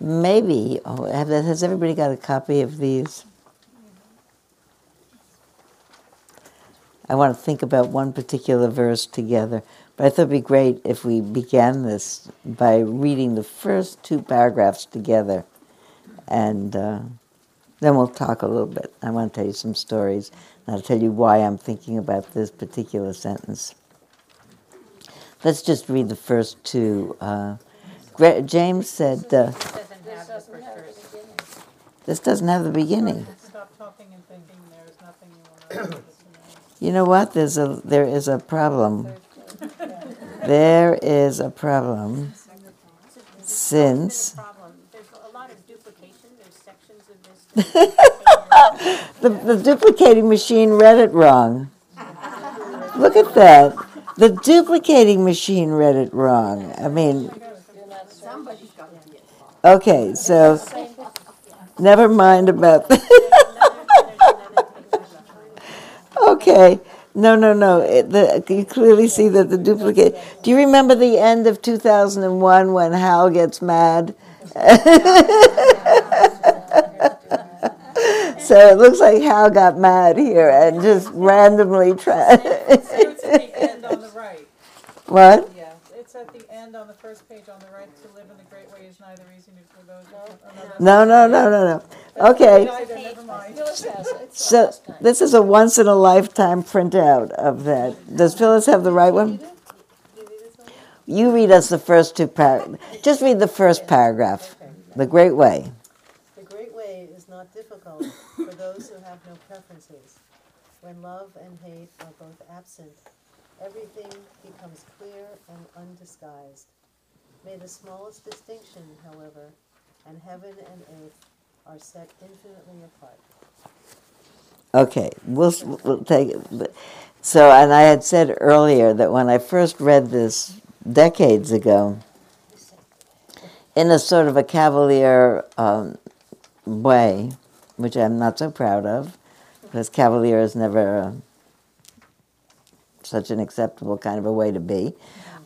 maybe, oh, has everybody got a copy of these? I want to think about one particular verse together. But I thought it'd be great if we began this by reading the first two paragraphs together. And uh, then we'll talk a little bit. I want to tell you some stories. And I'll tell you why I'm thinking about this particular sentence. Let's just read the first two. Uh, James said, uh, This doesn't have the beginning. Stop talking and thinking. There is nothing you will know. You know what? There's a there is a problem. There is a problem since There's a lot of duplication, there's sections of this. the, the duplicating machine read it wrong. Look at that. The duplicating machine read it wrong. I mean, okay, so never mind about that. okay. No, no, no. It, the, you clearly see that the duplicate. Do you remember the end of 2001 when Hal gets mad? so it looks like Hal got mad here and just randomly tried. It's at the end on the right. what? Yeah, it's at the end on the first page on the right. To live in the great neither easy nor for those. No, no, no, no, no. Okay. Neither, never mind. So this is a once in a lifetime printout of that. Does Phyllis have the right one? You read us the first two par. Just read the first paragraph. The Great Way. The great way is not difficult for those who have no preferences. When love and hate are both absent, everything becomes clear and undisguised. May the smallest distinction, however, and heaven and earth are set infinitely apart. Okay, we'll, we'll take it. So, and I had said earlier that when I first read this decades ago, in a sort of a cavalier um, way, which I'm not so proud of, because cavalier is never uh, such an acceptable kind of a way to be.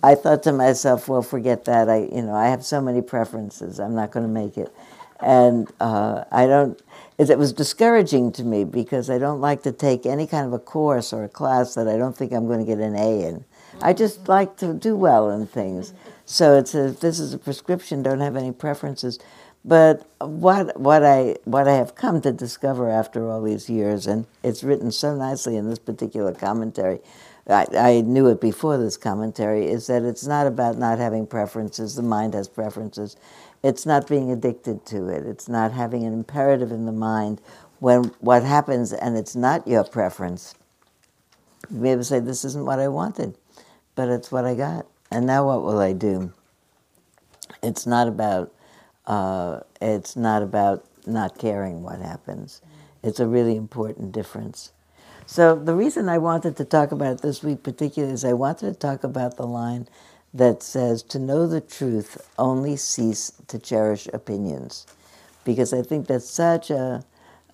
I thought to myself, well, forget that. I, you know, I have so many preferences. I'm not going to make it, and uh, I don't. It, was discouraging to me because I don't like to take any kind of a course or a class that I don't think I'm going to get an A in. I just like to do well in things. So it's a, this is a prescription. Don't have any preferences. But what what I what I have come to discover after all these years, and it's written so nicely in this particular commentary. I, I knew it before this commentary. Is that it's not about not having preferences. The mind has preferences. It's not being addicted to it. It's not having an imperative in the mind when what happens and it's not your preference. You may say, "This isn't what I wanted," but it's what I got. And now what will I do? It's not about uh, it's not about not caring what happens. It's a really important difference. So the reason I wanted to talk about it this week particularly is I wanted to talk about the line that says, "To know the truth, only cease to cherish opinions," because I think that's such a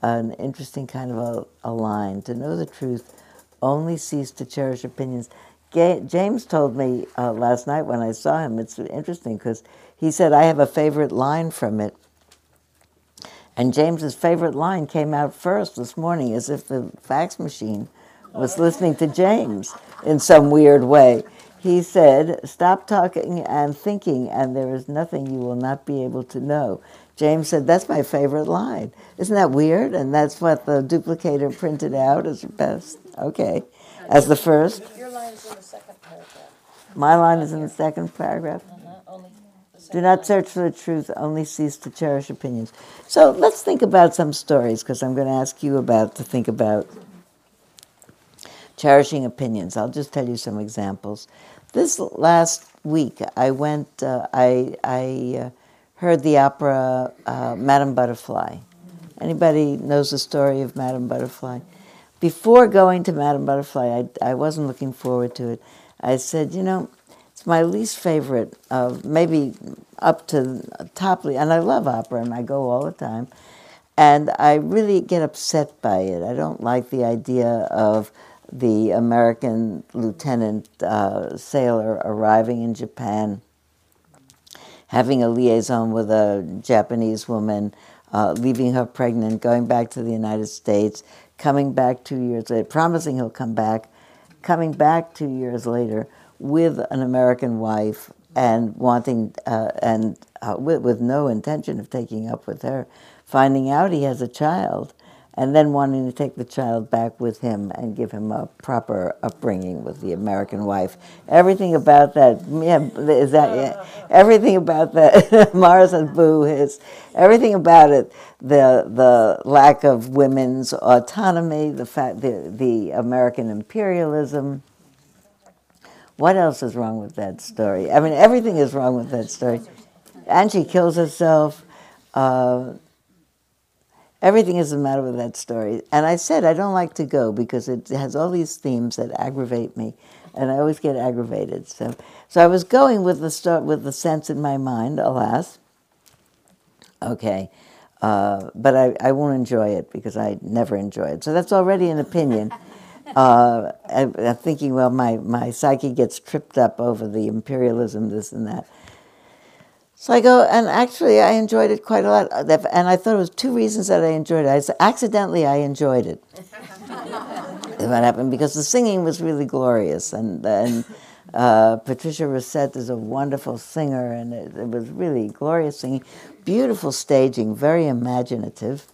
an interesting kind of a, a line. To know the truth, only cease to cherish opinions. Ga- James told me uh, last night when I saw him. It's interesting because he said I have a favorite line from it, and James's favorite line came out first this morning, as if the fax machine was listening to James in some weird way. He said, "Stop talking and thinking, and there is nothing you will not be able to know." James said, "That's my favorite line." Isn't that weird? And that's what the duplicator printed out as best. Okay, as the first. Your line is in the second paragraph. My line is in the second paragraph. The Do not search for the truth, only cease to cherish opinions. So let's think about some stories because I'm going to ask you about to think about cherishing opinions. I'll just tell you some examples. This last week, I went. Uh, I I uh, heard the opera uh, Madame Butterfly. Anybody knows the story of Madame Butterfly? Before going to Madame Butterfly, I, I wasn't looking forward to it. I said, you know, it's my least favorite of maybe up to top, and I love opera and I go all the time. And I really get upset by it. I don't like the idea of the American lieutenant uh, sailor arriving in Japan having a liaison with a Japanese woman, uh, leaving her pregnant, going back to the United States, coming back two years later, promising he'll come back, coming back two years later with an American wife and wanting uh, and uh, with, with no intention of taking up with her, finding out he has a child, and then wanting to take the child back with him and give him a proper upbringing with the American wife. Everything about that, yeah, is that yeah, everything about that. Mars and Boo is everything about it. The the lack of women's autonomy, the fact the the American imperialism. What else is wrong with that story? I mean, everything is wrong with that story. And she kills herself. Uh, everything is the matter with that story. And I said I don't like to go because it has all these themes that aggravate me, and I always get aggravated. So, so I was going with the start with the sense in my mind. Alas, okay, uh, but I, I won't enjoy it because I never enjoy it. So that's already an opinion. Uh, thinking, well, my, my psyche gets tripped up over the imperialism, this and that. So I go, and actually, I enjoyed it quite a lot. And I thought it was two reasons that I enjoyed it. I said, accidentally, I enjoyed it. what happened because the singing was really glorious, and and uh, Patricia Racette is a wonderful singer, and it, it was really glorious singing, beautiful staging, very imaginative.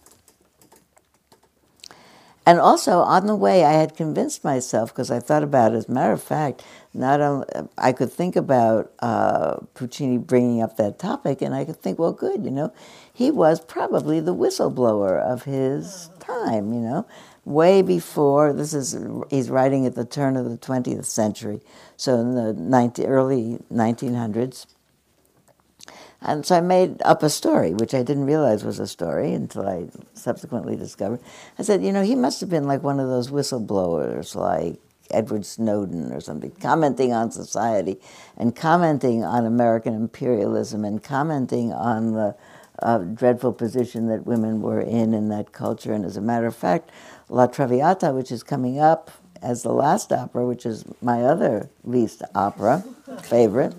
And also on the way, I had convinced myself because I thought about it. As a matter of fact, not only I could think about uh, Puccini bringing up that topic, and I could think, well, good, you know, he was probably the whistleblower of his time, you know, way before. This is he's writing at the turn of the 20th century, so in the 19, early 1900s. And so I made up a story, which I didn't realize was a story until I subsequently discovered. I said, you know, he must have been like one of those whistleblowers, like Edward Snowden or something, commenting on society and commenting on American imperialism and commenting on the uh, dreadful position that women were in in that culture. And as a matter of fact, La Traviata, which is coming up as the last opera, which is my other least opera favorite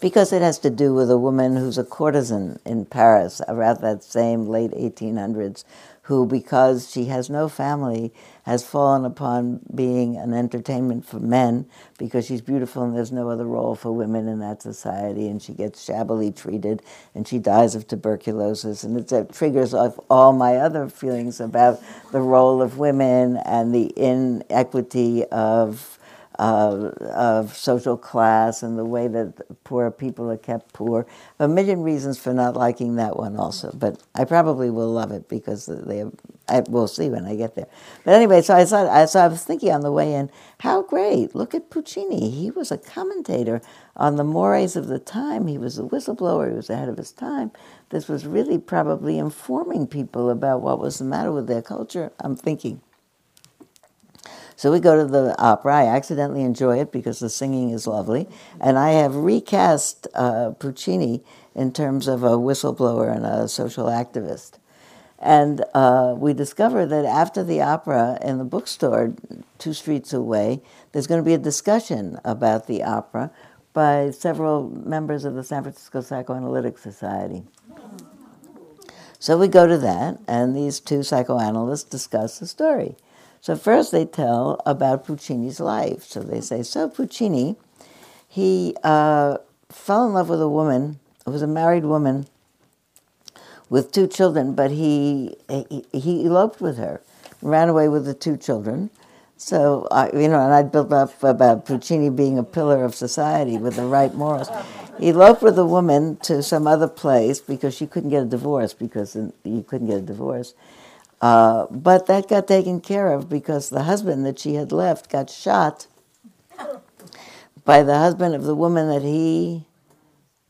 because it has to do with a woman who's a courtesan in Paris around that same late 1800s, who, because she has no family, has fallen upon being an entertainment for men because she's beautiful and there's no other role for women in that society, and she gets shabbily treated and she dies of tuberculosis. And it triggers off all my other feelings about the role of women and the inequity of uh, of social class and the way that poor people are kept poor. A million reasons for not liking that one also, but I probably will love it because they. I, we'll see when I get there. But anyway, so I thought, I, so I was thinking on the way in, how great! Look at Puccini. He was a commentator on the mores of the time. He was a whistleblower. He was ahead of his time. This was really probably informing people about what was the matter with their culture. I'm thinking. So we go to the opera. I accidentally enjoy it because the singing is lovely. And I have recast uh, Puccini in terms of a whistleblower and a social activist. And uh, we discover that after the opera in the bookstore two streets away, there's going to be a discussion about the opera by several members of the San Francisco Psychoanalytic Society. So we go to that, and these two psychoanalysts discuss the story. So first they tell about Puccini's life. So they say, so Puccini, he uh, fell in love with a woman, who was a married woman with two children, but he, he, he eloped with her, ran away with the two children. So, you know, and I'd built up about Puccini being a pillar of society with the right morals. He eloped with a woman to some other place because she couldn't get a divorce because you couldn't get a divorce. Uh, but that got taken care of because the husband that she had left got shot by the husband of the woman that he,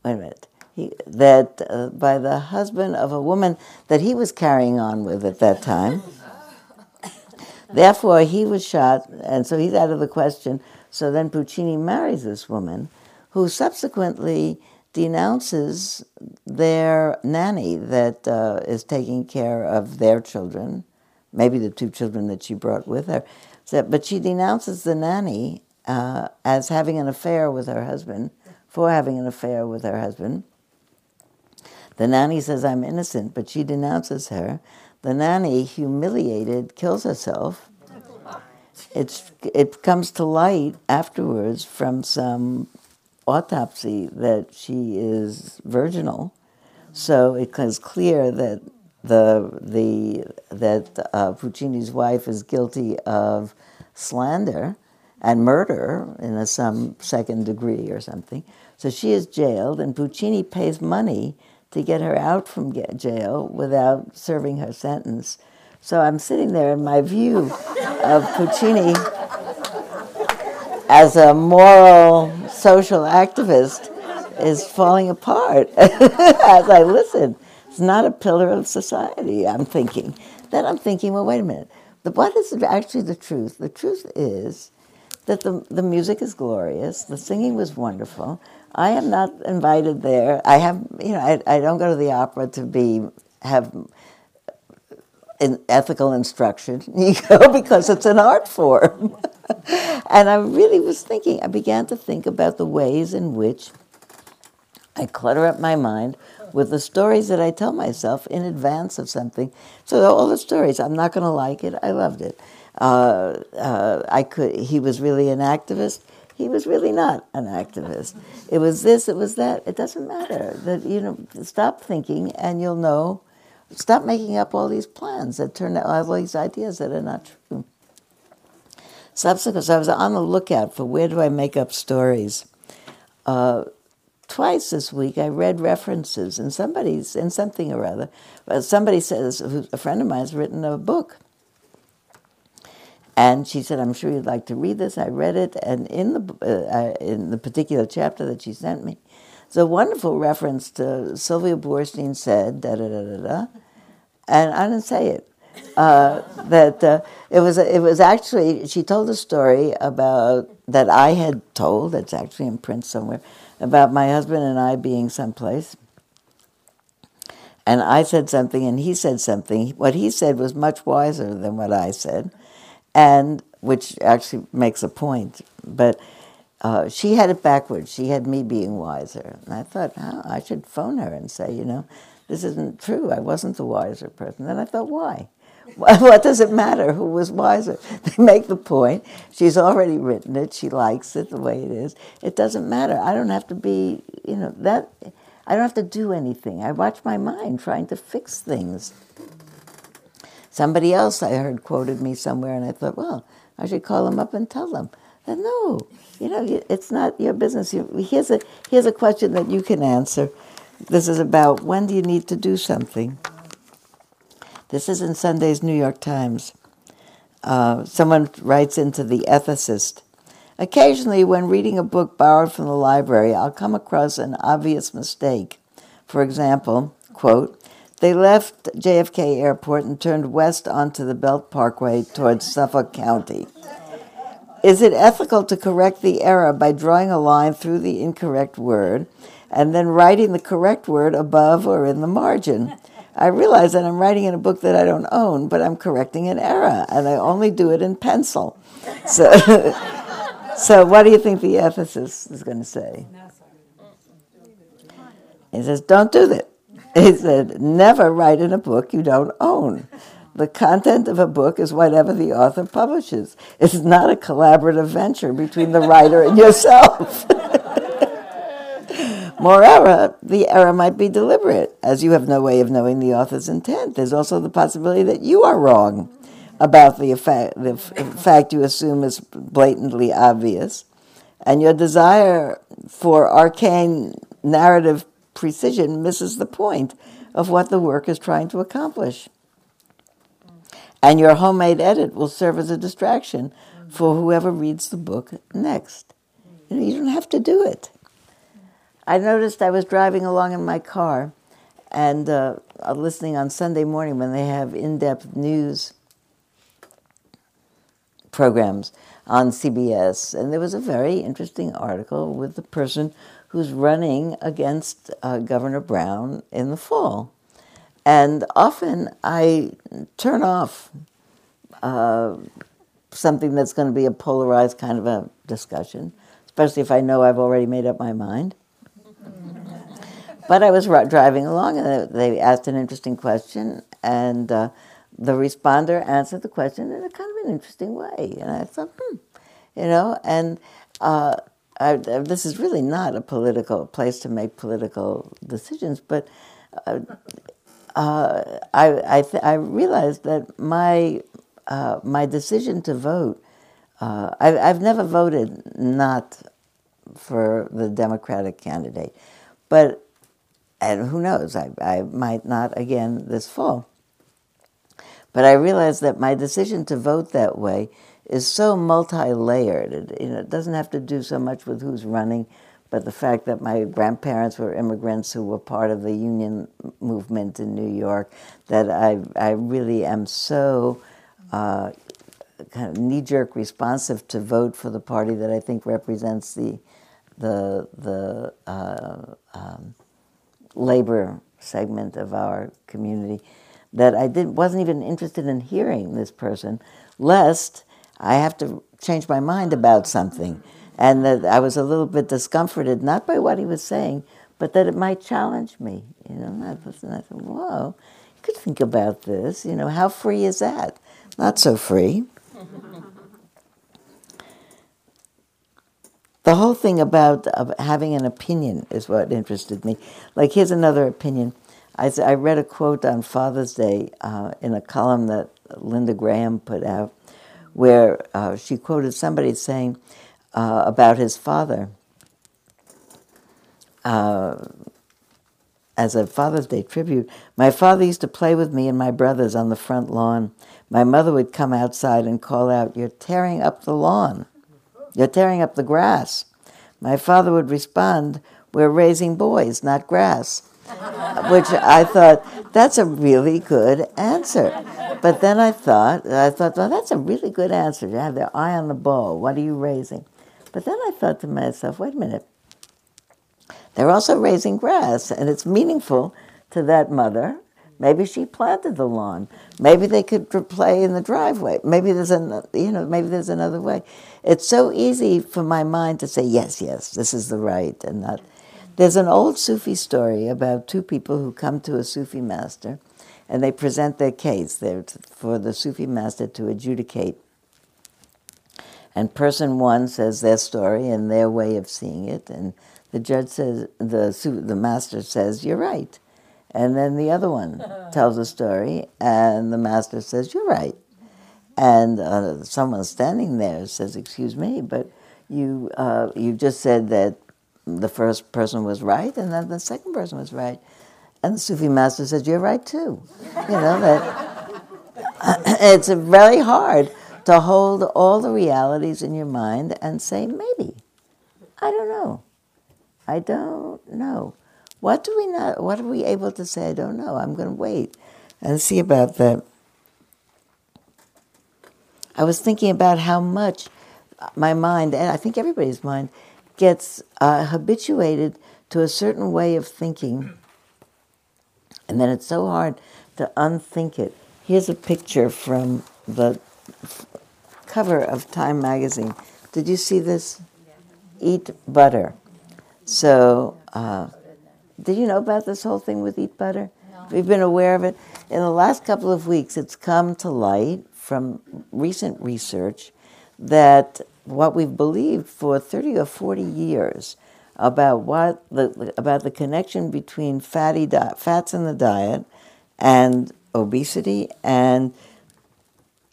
wait a minute, he, that uh, by the husband of a woman that he was carrying on with at that time. Therefore, he was shot, and so he's out of the question. So then Puccini marries this woman, who subsequently denounces their nanny that uh, is taking care of their children, maybe the two children that she brought with her. So, but she denounces the nanny uh, as having an affair with her husband for having an affair with her husband. The nanny says, I'm innocent, but she denounces her. The nanny, humiliated, kills herself. It's, it comes to light afterwards from some autopsy that she is virginal. So it is clear that the the that uh, Puccini's wife is guilty of slander and murder in a, some second degree or something. So she is jailed, and Puccini pays money to get her out from jail without serving her sentence. So I'm sitting there, and my view of Puccini as a moral social activist is falling apart as I listen. It's not a pillar of society, I'm thinking. Then I'm thinking, well, wait a minute. The, what is actually the truth? The truth is that the, the music is glorious, the singing was wonderful. I am not invited there. I have, you know, I, I don't go to the opera to be have in ethical instruction. You go because it's an art form. and I really was thinking, I began to think about the ways in which I clutter up my mind with the stories that I tell myself in advance of something. So all the stories, I'm not going to like it. I loved it. Uh, uh, I could. He was really an activist. He was really not an activist. It was this. It was that. It doesn't matter. That you know, stop thinking, and you'll know. Stop making up all these plans that turn out all these ideas that are not true. Subsequently, so I was on the lookout for where do I make up stories. Uh, twice this week I read references and somebody's in something or other. But somebody says a friend of mine has written a book, and she said, "I'm sure you'd like to read this." I read it, and in the uh, in the particular chapter that she sent me, it's a wonderful reference to Sylvia Boorstein said da da da da da, and I didn't say it. Uh, that uh, it was it was actually she told a story about that I had told. It's actually in print somewhere about my husband and I being someplace. And I said something and he said something. What he said was much wiser than what I said, and which actually makes a point. But uh, she had it backwards. She had me being wiser. And I thought, oh, I should phone her and say, you know, this isn't true. I wasn't the wiser person. Then I thought, why? what does it matter who was wiser? They make the point. She's already written it. She likes it the way it is. It doesn't matter. I don't have to be, you know, that. I don't have to do anything. I watch my mind trying to fix things. Somebody else I heard quoted me somewhere, and I thought, well, I should call them up and tell them. And no, you know, it's not your business. Here's a here's a question that you can answer. This is about when do you need to do something. This is in Sunday's New York Times. Uh, someone writes into the ethicist. Occasionally, when reading a book borrowed from the library, I'll come across an obvious mistake. For example, quote, they left JFK Airport and turned west onto the Belt Parkway towards Suffolk County. Is it ethical to correct the error by drawing a line through the incorrect word and then writing the correct word above or in the margin? I realize that I'm writing in a book that I don't own, but I'm correcting an error, and I only do it in pencil. So, so what do you think the ethicist is going to say? He says, "Don't do that." He said, "Never write in a book you don't own." The content of a book is whatever the author publishes. It's not a collaborative venture between the writer and yourself. Moreover, the error might be deliberate, as you have no way of knowing the author's intent. There's also the possibility that you are wrong about the, effect, the fact you assume is blatantly obvious, and your desire for arcane narrative precision misses the point of what the work is trying to accomplish. And your homemade edit will serve as a distraction for whoever reads the book next. You, know, you don't have to do it. I noticed I was driving along in my car and uh, listening on Sunday morning when they have in depth news programs on CBS. And there was a very interesting article with the person who's running against uh, Governor Brown in the fall. And often I turn off uh, something that's going to be a polarized kind of a discussion, especially if I know I've already made up my mind. but I was ri- driving along and they asked an interesting question, and uh, the responder answered the question in a kind of an interesting way. And I thought, hmm, you know, and uh, I, this is really not a political place to make political decisions, but uh, I, I, th- I realized that my, uh, my decision to vote, uh, I, I've never voted not for the Democratic candidate, but and who knows, I, I might not again this fall. But I realized that my decision to vote that way is so multi-layered. It, you know, it doesn't have to do so much with who's running, but the fact that my grandparents were immigrants who were part of the union movement in New York, that I, I really am so uh, kind of knee-jerk responsive to vote for the party that I think represents the the the uh, um, labor segment of our community that I didn't, wasn't even interested in hearing this person, lest I have to change my mind about something, and that I was a little bit discomforted not by what he was saying, but that it might challenge me. You know, and I, thought, whoa, you could think about this. You know, how free is that? Not so free. the whole thing about, about having an opinion is what interested me. Like, here's another opinion. I, I read a quote on Father's Day uh, in a column that Linda Graham put out, where uh, she quoted somebody saying uh, about his father uh, as a Father's Day tribute. My father used to play with me and my brothers on the front lawn. My mother would come outside and call out, You're tearing up the lawn. You're tearing up the grass. My father would respond, We're raising boys, not grass. Which I thought, that's a really good answer. But then I thought, I thought, well, that's a really good answer to have their eye on the ball. What are you raising? But then I thought to myself, wait a minute. They're also raising grass, and it's meaningful to that mother. Maybe she planted the lawn. Maybe they could play in the driveway. Maybe there's an, you know, maybe there's another way. It's so easy for my mind to say yes, yes, this is the right, and not. There's an old Sufi story about two people who come to a Sufi master, and they present their case. They're for the Sufi master to adjudicate. And person one says their story and their way of seeing it, and the judge says the Su- the master says you're right, and then the other one tells a story, and the master says you're right, and uh, someone standing there says, "Excuse me, but you uh, you just said that the first person was right, and then the second person was right," and the Sufi master says, "You're right too." You know that it's very hard to hold all the realities in your mind and say maybe. I don't know. I don't know. What do we not? What are we able to say? I don't know. I'm going to wait and see about that. I was thinking about how much my mind, and I think everybody's mind, gets uh, habituated to a certain way of thinking, and then it's so hard to unthink it. Here's a picture from the cover of Time magazine. Did you see this? Eat butter. So, uh, did you know about this whole thing with eat butter? We've been aware of it. In the last couple of weeks, it's come to light from recent research that what we've believed for 30 or 40 years about what the about the connection between fatty di- fats in the diet and obesity and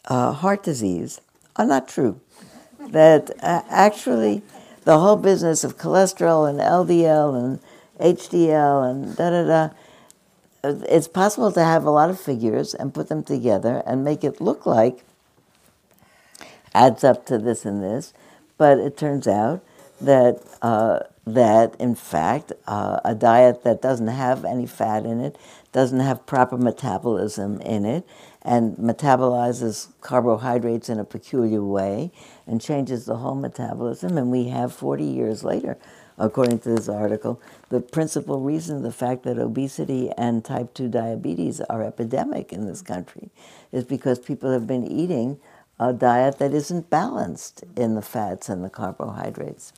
uh, heart disease are not true. That uh, actually, the whole business of cholesterol and LDL and HDL and da da da, it's possible to have a lot of figures and put them together and make it look like adds up to this and this, but it turns out that uh, that in fact uh, a diet that doesn't have any fat in it, doesn't have proper metabolism in it, and metabolizes carbohydrates in a peculiar way and changes the whole metabolism. And we have 40 years later, according to this article, the principal reason the fact that obesity and type 2 diabetes are epidemic in this country is because people have been eating a diet that isn't balanced in the fats and the carbohydrates.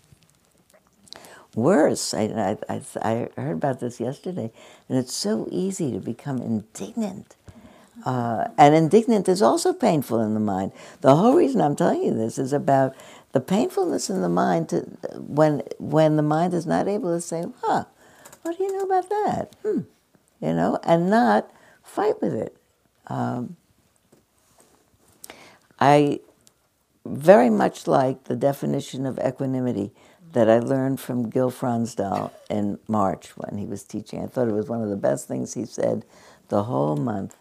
worse. I, I, I, heard about this yesterday, and it's so easy to become indignant. Uh, and indignant is also painful in the mind. The whole reason I'm telling you this is about the painfulness in the mind to, when when the mind is not able to say, "Huh, what do you know about that?" Hmm. You know, and not fight with it. Um, I very much like the definition of equanimity that I learned from Gil Fronsdal in March when he was teaching. I thought it was one of the best things he said the whole month.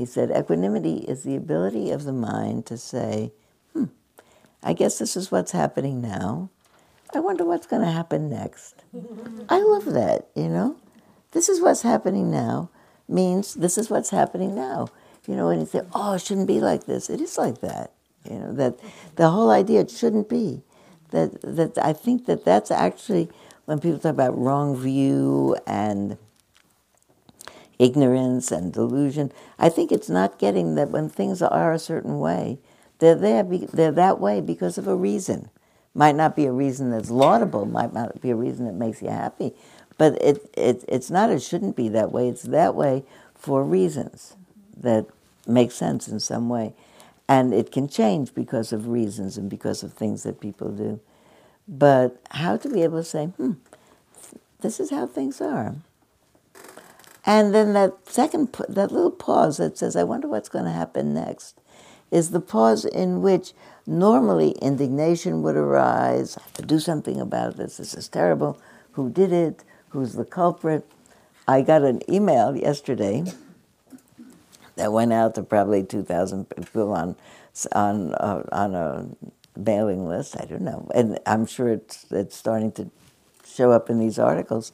He said, Equanimity is the ability of the mind to say, hmm, I guess this is what's happening now. I wonder what's going to happen next. I love that, you know? This is what's happening now means this is what's happening now. You know, when you say, oh, it shouldn't be like this, it is like that. You know, that the whole idea, it shouldn't be. That, that I think that that's actually, when people talk about wrong view and ignorance and delusion, I think it's not getting that when things are a certain way, they're there, they're that way because of a reason. Might not be a reason that's laudable, might not be a reason that makes you happy, but it, it, it's not, it shouldn't be that way. It's that way for reasons that make sense in some way. And it can change because of reasons and because of things that people do. But how to be able to say, hmm, this is how things are. And then that second, that little pause that says, I wonder what's going to happen next, is the pause in which normally indignation would arise. I have to do something about this. This is terrible. Who did it? who's the culprit. I got an email yesterday that went out to probably 2,000 people on on uh, on a mailing list. I don't know, and I'm sure it's it's starting to show up in these articles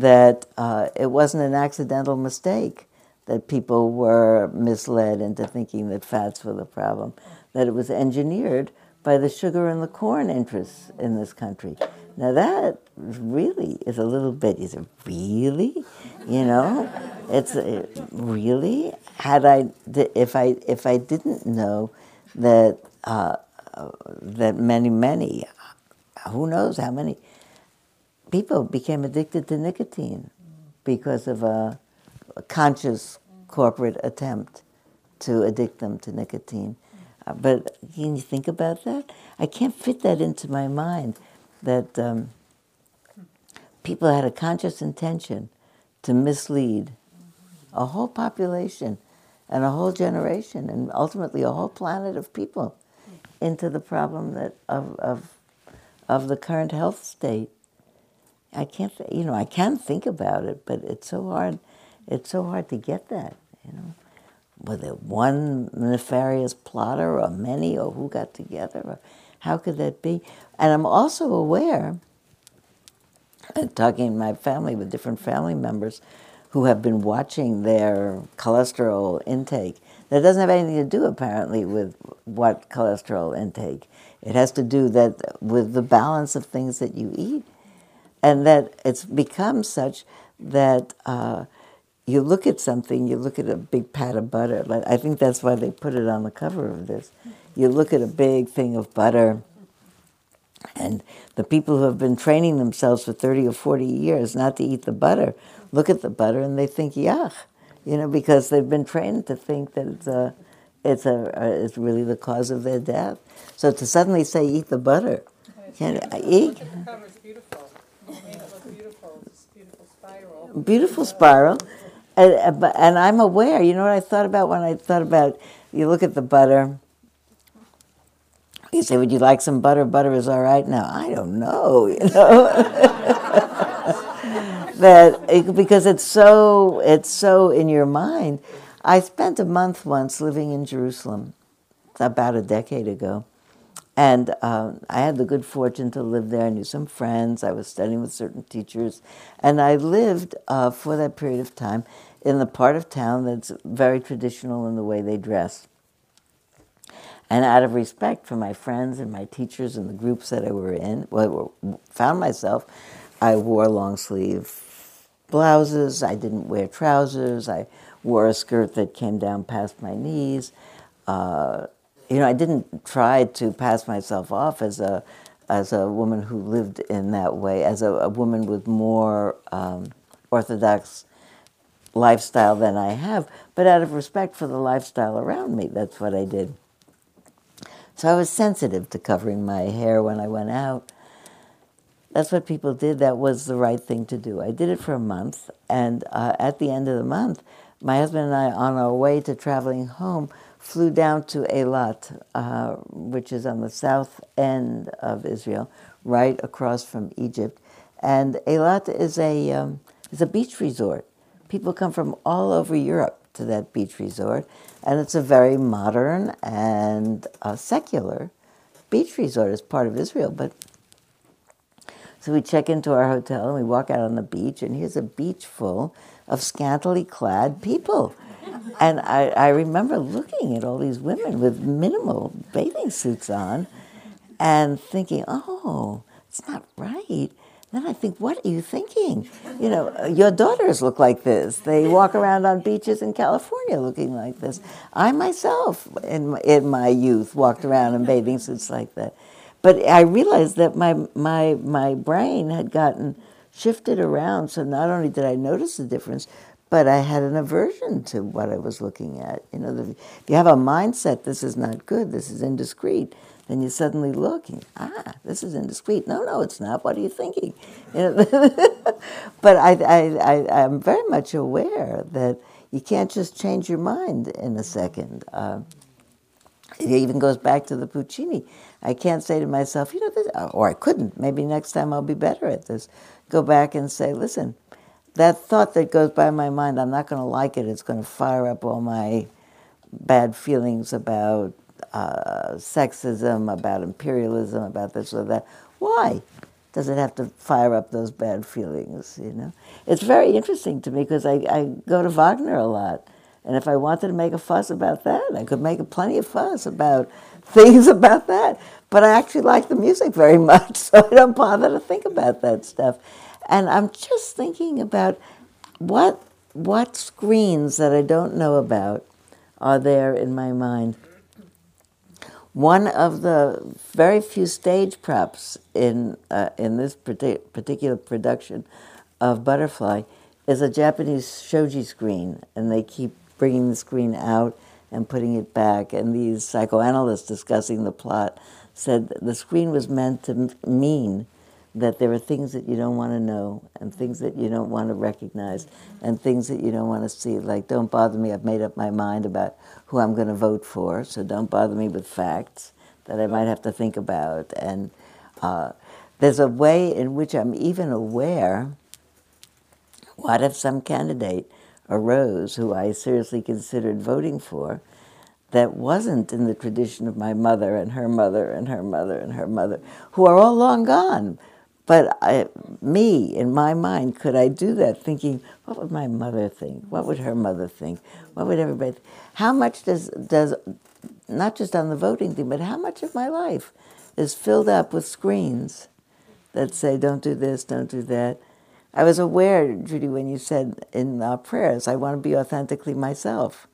that uh, it wasn't an accidental mistake that people were misled into thinking that fats were the problem, that it was engineered by the sugar and the corn interests in this country. Now that really is a little bit. Is it really? You know, it's uh, really. Had I if I if I didn't know that uh, that many many, who knows how many people became addicted to nicotine because of a, a conscious corporate attempt to addict them to nicotine. Uh, but can you think about that? I can't fit that into my mind that um, people had a conscious intention to mislead a whole population and a whole generation and ultimately a whole planet of people into the problem that of, of, of the current health state. I can't, you know, I can think about it, but it's so hard. It's so hard to get that, you know. Whether one nefarious plotter or many or who got together, or how could that be? And I'm also aware, uh, talking in my family with different family members who have been watching their cholesterol intake, that doesn't have anything to do apparently with what cholesterol intake. It has to do that with the balance of things that you eat, and that it's become such that uh, you look at something, you look at a big pat of butter. I think that's why they put it on the cover of this. You look at a big thing of butter and the people who have been training themselves for 30 or 40 years not to eat the butter look at the butter and they think, yuck, you know, because they've been trained to think that it's, a, it's, a, it's really the cause of their death. So to suddenly say, eat the butter, can I eat? The cover's beautiful. You made it look beautiful. It's a beautiful spiral. Beautiful spiral. And, and I'm aware, you know what I thought about when I thought about, you look at the butter, you say, "Would you like some butter? Butter is all right." Now I don't know, you know, that it, because it's so it's so in your mind. I spent a month once living in Jerusalem, about a decade ago, and uh, I had the good fortune to live there. I knew some friends. I was studying with certain teachers, and I lived uh, for that period of time in the part of town that's very traditional in the way they dress. And out of respect for my friends and my teachers and the groups that I were in, well, found myself, I wore long sleeve blouses. I didn't wear trousers. I wore a skirt that came down past my knees. Uh, you know, I didn't try to pass myself off as a as a woman who lived in that way, as a, a woman with more um, orthodox lifestyle than I have, but out of respect for the lifestyle around me, that's what I did. So I was sensitive to covering my hair when I went out. That's what people did. That was the right thing to do. I did it for a month, and uh, at the end of the month, my husband and I, on our way to traveling home, flew down to Eilat, uh, which is on the south end of Israel, right across from Egypt. And Eilat is a um, is a beach resort. People come from all over Europe to that beach resort, and it's a very modern and uh, secular beach resort. It's part of Israel, but so we check into our hotel and we walk out on the beach, and here's a beach full of scantily clad people. And I, I remember looking at all these women with minimal bathing suits on and thinking, oh, it's not right. Then I think, what are you thinking? You know, your daughters look like this. They walk around on beaches in California looking like this. I myself, in my, in my youth, walked around in bathing suits like that. But I realized that my, my, my brain had gotten shifted around. So not only did I notice the difference, but I had an aversion to what I was looking at. You know, if you have a mindset, this is not good, this is indiscreet, then you suddenly look, and, ah, this is indiscreet. No, no, it's not. What are you thinking? You know, but I, I, I, I'm very much aware that you can't just change your mind in a second. Uh, it even goes back to the Puccini. I can't say to myself, you know, this, or I couldn't. Maybe next time I'll be better at this. Go back and say, listen, that thought that goes by my mind, I'm not going to like it. It's going to fire up all my bad feelings about uh, sexism, about imperialism, about this or that. Why does it have to fire up those bad feelings? You know, it's very interesting to me because I, I go to Wagner a lot, and if I wanted to make a fuss about that, I could make plenty of fuss about things about that. But I actually like the music very much, so I don't bother to think about that stuff. And I'm just thinking about what what screens that I don't know about are there in my mind. One of the very few stage props in uh, in this particular production of Butterfly is a Japanese shoji screen, and they keep bringing the screen out and putting it back. And these psychoanalysts discussing the plot said the screen was meant to mean that there are things that you don't want to know and things that you don't want to recognize and things that you don't want to see. Like, don't bother me, I've made up my mind about who I'm going to vote for, so don't bother me with facts that I might have to think about. And uh, there's a way in which I'm even aware what if some candidate arose who I seriously considered voting for that wasn't in the tradition of my mother and her mother and her mother and her mother, who are all long gone but I, me, in my mind, could I do that thinking, what would my mother think? What would her mother think? What would everybody think? How much does, does, not just on the voting thing, but how much of my life is filled up with screens that say, don't do this, don't do that? I was aware, Judy, when you said in our prayers, I want to be authentically myself.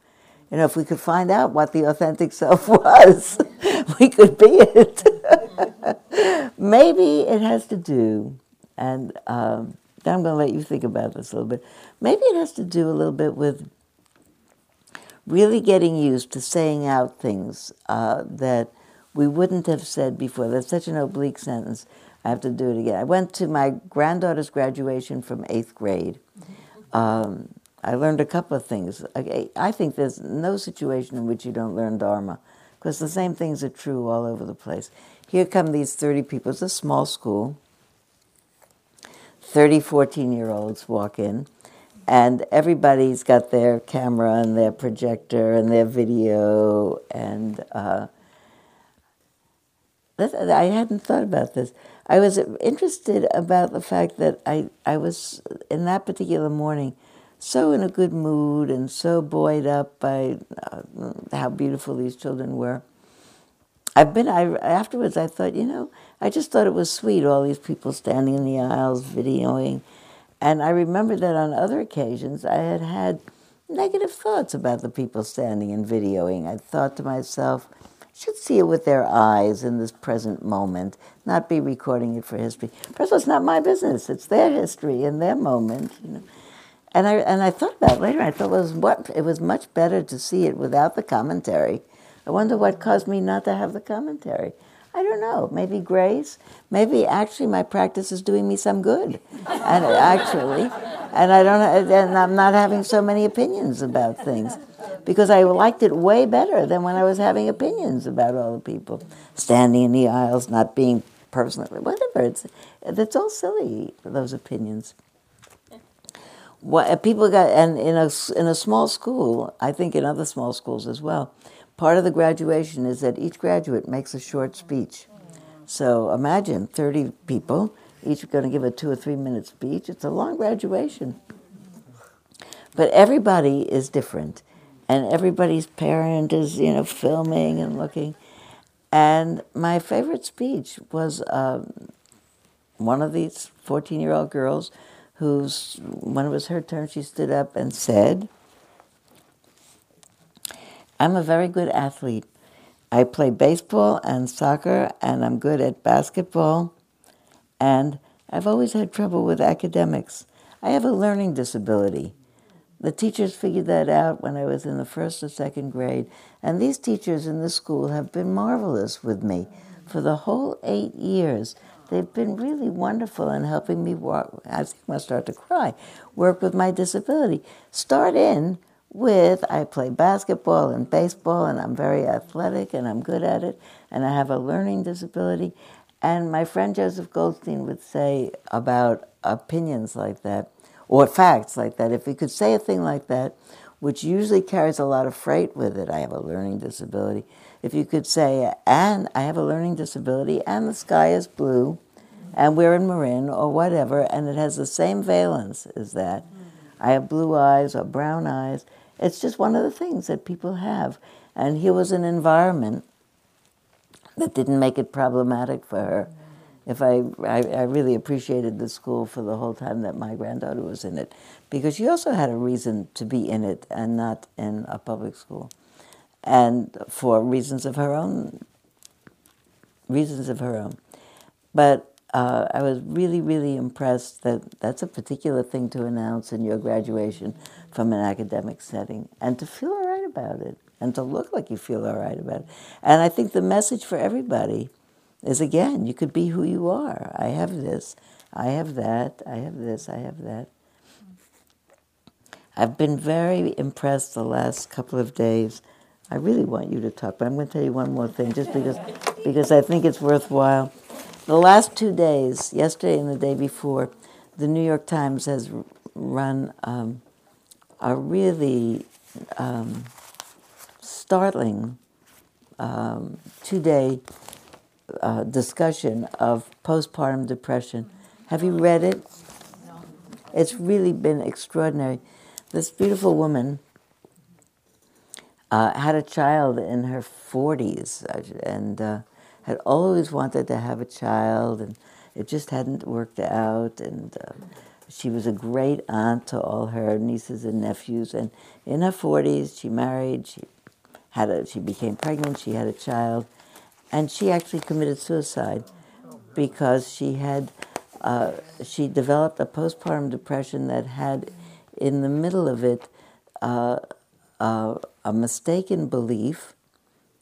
You know, if we could find out what the authentic self was, we could be it. Maybe it has to do, and um, I'm going to let you think about this a little bit. Maybe it has to do a little bit with really getting used to saying out things uh, that we wouldn't have said before. That's such an oblique sentence. I have to do it again. I went to my granddaughter's graduation from eighth grade. Um, I learned a couple of things. I, I think there's no situation in which you don't learn Dharma, because the same things are true all over the place. Here come these 30 people. It's a small school. 30, 14 year olds walk in, and everybody's got their camera and their projector and their video. And uh, I hadn't thought about this. I was interested about the fact that I, I was, in that particular morning, so in a good mood and so buoyed up by uh, how beautiful these children were I've been, I, afterwards I thought, you know, I just thought it was sweet, all these people standing in the aisles videoing. And I remember that on other occasions I had had negative thoughts about the people standing and videoing. I thought to myself, should see it with their eyes in this present moment, not be recording it for history. First of all, it's not my business; it's their history and their moment. You know. And I and I thought about it later. I thought it was what it was much better to see it without the commentary. I wonder what caused me not to have the commentary. I don't know. Maybe grace. Maybe actually my practice is doing me some good, and actually, and I don't. And I'm not having so many opinions about things because I liked it way better than when I was having opinions about all the people standing in the aisles, not being personally whatever. It's it's all silly those opinions. What people got, and in a in a small school, I think in other small schools as well. Part of the graduation is that each graduate makes a short speech. So imagine 30 people, each going to give a two or three minute speech. It's a long graduation. But everybody is different and everybody's parent is, you know, filming and looking. And my favorite speech was um, one of these 14 year old girls who's, when it was her turn, she stood up and said, I'm a very good athlete. I play baseball and soccer, and I'm good at basketball, and I've always had trouble with academics. I have a learning disability. The teachers figured that out when I was in the first or second grade, and these teachers in this school have been marvelous with me for the whole eight years. They've been really wonderful in helping me walk. I think I'm going to start to cry. Work with my disability. Start in with I play basketball and baseball, and I'm very athletic and I'm good at it, and I have a learning disability. And my friend Joseph Goldstein would say about opinions like that or facts like that. If he could say a thing like that, which usually carries a lot of freight with it, I have a learning disability. If you could say, and I have a learning disability, and the sky is blue, and we're in Marin, or whatever, and it has the same valence as that. I have blue eyes or brown eyes. It's just one of the things that people have. And here was an environment that didn't make it problematic for her if I, I, I, really appreciated the school for the whole time that my granddaughter was in it, because she also had a reason to be in it and not in a public school, and for reasons of her own. Reasons of her own, but uh, I was really, really impressed that that's a particular thing to announce in your graduation from an academic setting, and to feel all right about it, and to look like you feel all right about it. And I think the message for everybody is again, you could be who you are. I have this, I have that, I have this, I have that. I've been very impressed the last couple of days. I really want you to talk, but I'm going to tell you one more thing just because, because I think it's worthwhile. The last two days, yesterday and the day before, the New York Times has run um, a really um, startling um, two day uh, discussion of postpartum depression. Have you read it? It's really been extraordinary. This beautiful woman uh, had a child in her 40s and uh, had always wanted to have a child, and it just hadn't worked out. And uh, she was a great aunt to all her nieces and nephews. And in her 40s, she married. She had a. She became pregnant. She had a child and she actually committed suicide because she had uh, she developed a postpartum depression that had in the middle of it uh, uh, a mistaken belief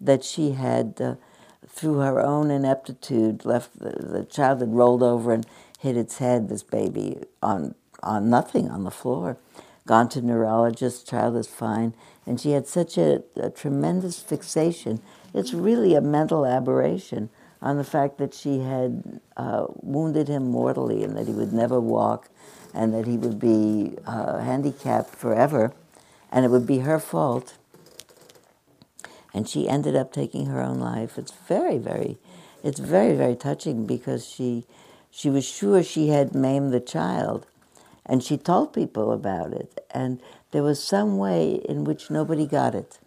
that she had uh, through her own ineptitude left the, the, child had rolled over and hit its head this baby on on nothing on the floor. Gone to neurologist child is fine. And she had such a, a tremendous fixation. It's really a mental aberration on the fact that she had uh, wounded him mortally and that he would never walk and that he would be uh, handicapped forever. And it would be her fault. And she ended up taking her own life. It's very, very, it's very, very touching because she, she was sure she had maimed the child and she told people about it. And there was some way in which nobody got it.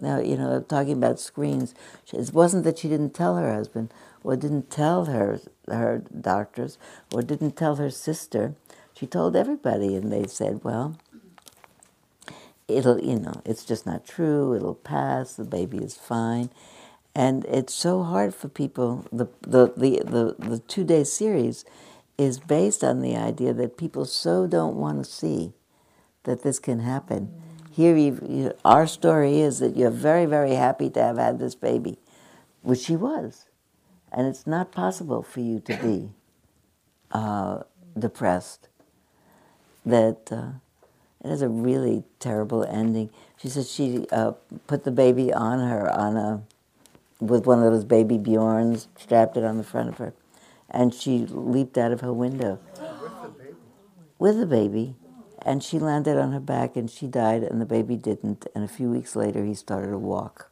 Now, you know, talking about screens, it wasn't that she didn't tell her husband or didn't tell her her doctors or didn't tell her sister. She told everybody, and they said, "Well, it'll, you know, it's just not true. It'll pass. The baby is fine." And it's so hard for people. The, the, the, the, the two day series is based on the idea that people so don't want to see that this can happen. Here, you, you, our story is that you're very, very happy to have had this baby, which she was. And it's not possible for you to be uh, depressed. That uh, it is a really terrible ending. She said she uh, put the baby on her on a with one of those baby Bjorns, strapped it on the front of her, and she leaped out of her window with the baby, and she landed on her back and she died, and the baby didn't. And a few weeks later, he started to walk.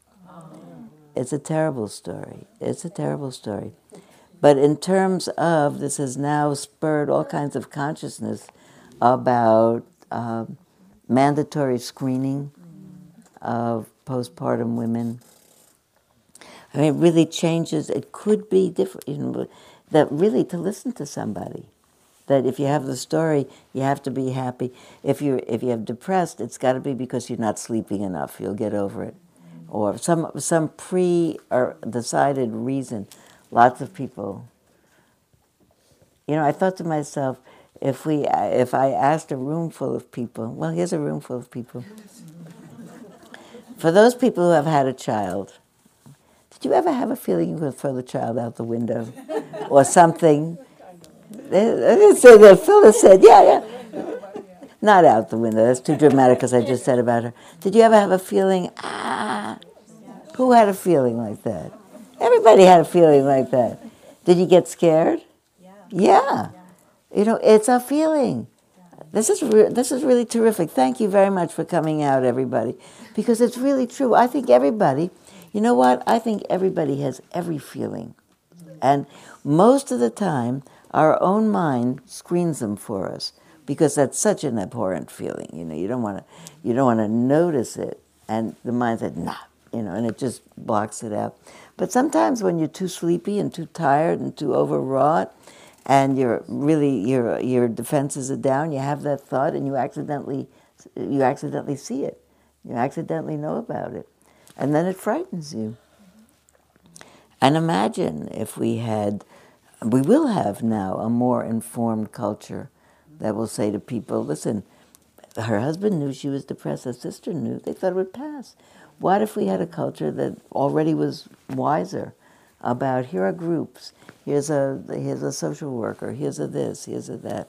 It's a terrible story. It's a terrible story. But in terms of this has now spurred all kinds of consciousness about um mandatory screening of postpartum women. I mean, it really changes. It could be different. You know, that really to listen to somebody. That if you have the story, you have to be happy. If you if you have depressed, it's got to be because you're not sleeping enough. You'll get over it, or some some pre or decided reason. Lots of people. You know, I thought to myself, if we if I asked a room full of people, well, here's a room full of people. For those people who have had a child, did you ever have a feeling you could throw the child out the window or something? They, they didn't say that. Phyllis said, yeah, yeah. Not out the window. That's too dramatic because I just said about her. Did you ever have a feeling, ah? Who had a feeling like that? Everybody had a feeling like that. Did you get scared? Yeah. yeah. You know, it's a feeling. This is re- this is really terrific. Thank you very much for coming out, everybody, because it's really true. I think everybody, you know what? I think everybody has every feeling, and most of the time, our own mind screens them for us because that's such an abhorrent feeling. You know, you don't want to you don't want to notice it, and the mind said, "Nah," you know, and it just blocks it out. But sometimes when you're too sleepy and too tired and too overwrought, and you're really your your defenses are down, you have that thought, and you accidentally you accidentally see it, you accidentally know about it, and then it frightens you. And imagine if we had, we will have now a more informed culture that will say to people, listen, her husband knew she was depressed, her sister knew, they thought it would pass. What if we had a culture that already was wiser about here are groups, here's a here's a social worker, here's a this, here's a that,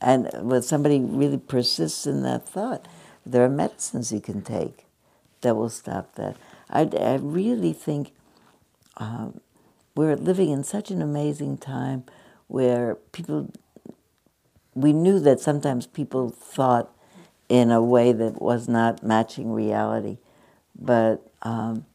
and when somebody really persists in that thought, there are medicines you can take that will stop that. I, I really think um, we're living in such an amazing time where people we knew that sometimes people thought in a way that was not matching reality. But um,